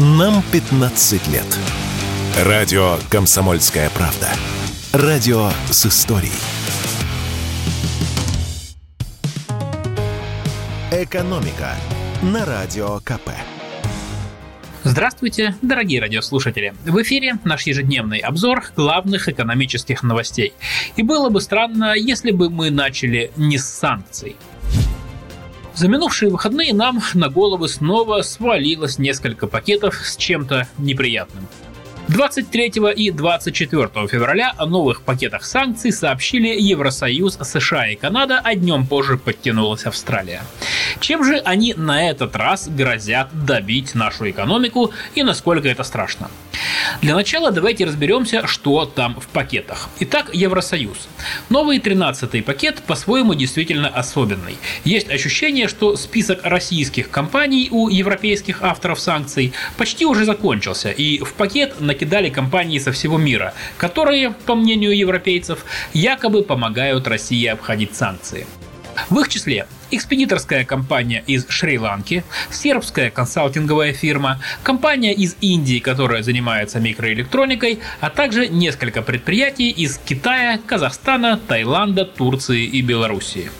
Нам 15 лет. Радио «Комсомольская правда». Радио с историей. «Экономика» на Радио КП. Здравствуйте, дорогие радиослушатели! В эфире наш ежедневный обзор главных экономических новостей. И было бы странно, если бы мы начали не с санкций. За минувшие выходные нам на головы снова свалилось несколько пакетов с чем-то неприятным. 23 и 24 февраля о новых пакетах санкций сообщили Евросоюз, США и Канада, а днем позже подтянулась Австралия. Чем же они на этот раз грозят добить нашу экономику и насколько это страшно? Для начала давайте разберемся, что там в пакетах. Итак, Евросоюз. Новый 13-й пакет по-своему действительно особенный. Есть ощущение, что список российских компаний у европейских авторов санкций почти уже закончился, и в пакет накидали компании со всего мира, которые, по мнению европейцев, якобы помогают России обходить санкции. В их числе экспедиторская компания из Шри-Ланки, сербская консалтинговая фирма, компания из Индии, которая занимается микроэлектроникой, а также несколько предприятий из Китая, Казахстана, Таиланда, Турции и Белоруссии.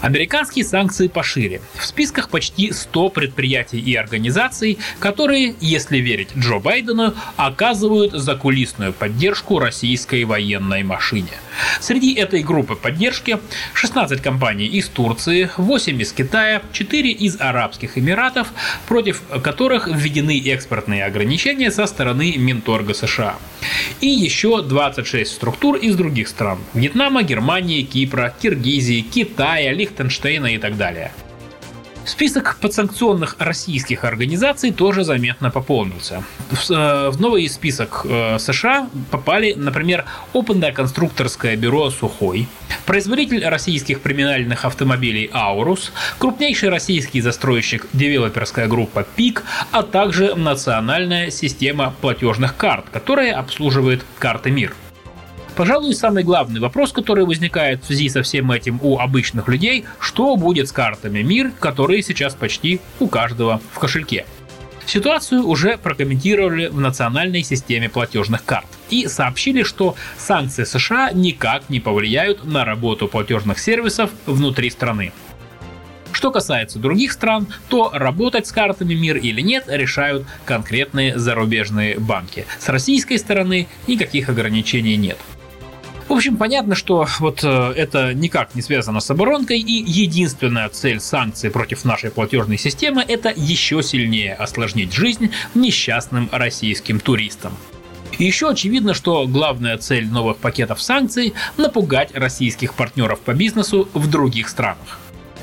Американские санкции пошире. В списках почти 100 предприятий и организаций, которые, если верить Джо Байдену, оказывают закулисную поддержку российской военной машине. Среди этой группы поддержки 16 компаний из Турции, 8 из Китая, 4 из Арабских Эмиратов, против которых введены экспортные ограничения со стороны Минторга США. И еще 26 структур из других стран – Вьетнама, Германии, Кипра, Киргизии, Китая, Лихтенштейна и так далее. Список подсанкционных российских организаций тоже заметно пополнился. В, э, новый список э, США попали, например, опытное конструкторское бюро «Сухой», производитель российских премиальных автомобилей «Аурус», крупнейший российский застройщик девелоперская группа «ПИК», а также национальная система платежных карт, которая обслуживает карты «Мир». Пожалуй, самый главный вопрос, который возникает в связи со всем этим у обычных людей, что будет с картами МИР, которые сейчас почти у каждого в кошельке. Ситуацию уже прокомментировали в национальной системе платежных карт и сообщили, что санкции США никак не повлияют на работу платежных сервисов внутри страны. Что касается других стран, то работать с картами МИР или нет решают конкретные зарубежные банки. С российской стороны никаких ограничений нет. В общем, понятно, что вот э, это никак не связано с оборонкой, и единственная цель санкций против нашей платежной системы – это еще сильнее осложнить жизнь несчастным российским туристам. Еще очевидно, что главная цель новых пакетов санкций – напугать российских партнеров по бизнесу в других странах.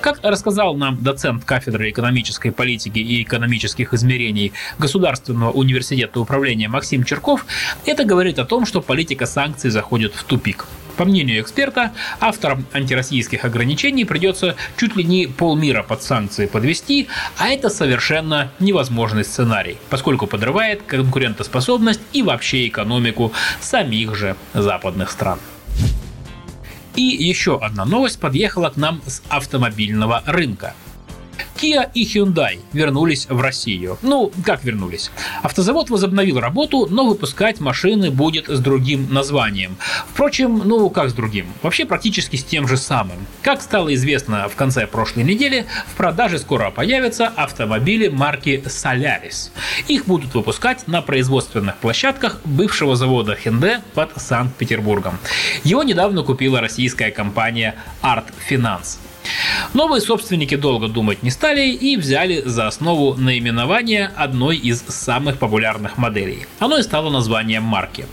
Как рассказал нам доцент кафедры экономической политики и экономических измерений Государственного университета управления Максим Черков, это говорит о том, что политика санкций заходит в тупик. По мнению эксперта, авторам антироссийских ограничений придется чуть ли не полмира под санкции подвести, а это совершенно невозможный сценарий, поскольку подрывает конкурентоспособность и вообще экономику самих же западных стран. И еще одна новость подъехала к нам с автомобильного рынка. Kia и Hyundai вернулись в Россию. Ну, как вернулись? Автозавод возобновил работу, но выпускать машины будет с другим названием. Впрочем, ну как с другим? Вообще практически с тем же самым. Как стало известно в конце прошлой недели, в продаже скоро появятся автомобили марки Solaris. Их будут выпускать на производственных площадках бывшего завода Hyundai под Санкт-Петербургом. Его недавно купила российская компания Art Finance. Новые собственники долго думать не стали и взяли за основу наименование одной из самых популярных моделей. Оно и стало названием марки.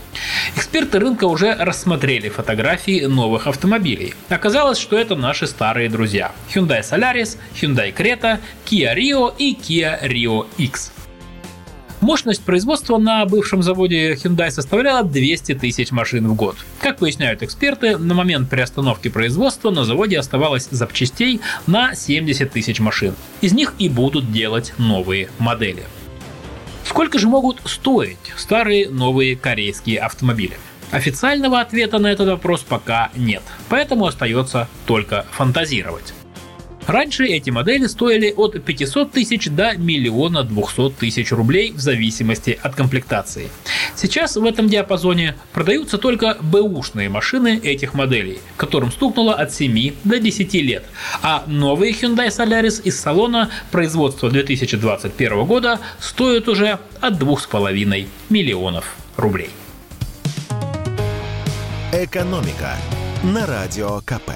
Эксперты рынка уже рассмотрели фотографии новых автомобилей. Оказалось, что это наши старые друзья. Hyundai Solaris, Hyundai Creta, Kia Rio и Kia Rio X. Мощность производства на бывшем заводе Hyundai составляла 200 тысяч машин в год. Как поясняют эксперты, на момент приостановки производства на заводе оставалось запчастей на 70 тысяч машин. Из них и будут делать новые модели. Сколько же могут стоить старые новые корейские автомобили? Официального ответа на этот вопрос пока нет, поэтому остается только фантазировать. Раньше эти модели стоили от 500 тысяч до миллиона 200 тысяч рублей в зависимости от комплектации. Сейчас в этом диапазоне продаются только бэушные машины этих моделей, которым стукнуло от 7 до 10 лет, а новые Hyundai Solaris из салона производства 2021 года стоят уже от 2,5 миллионов рублей. «Экономика» на Радио КП.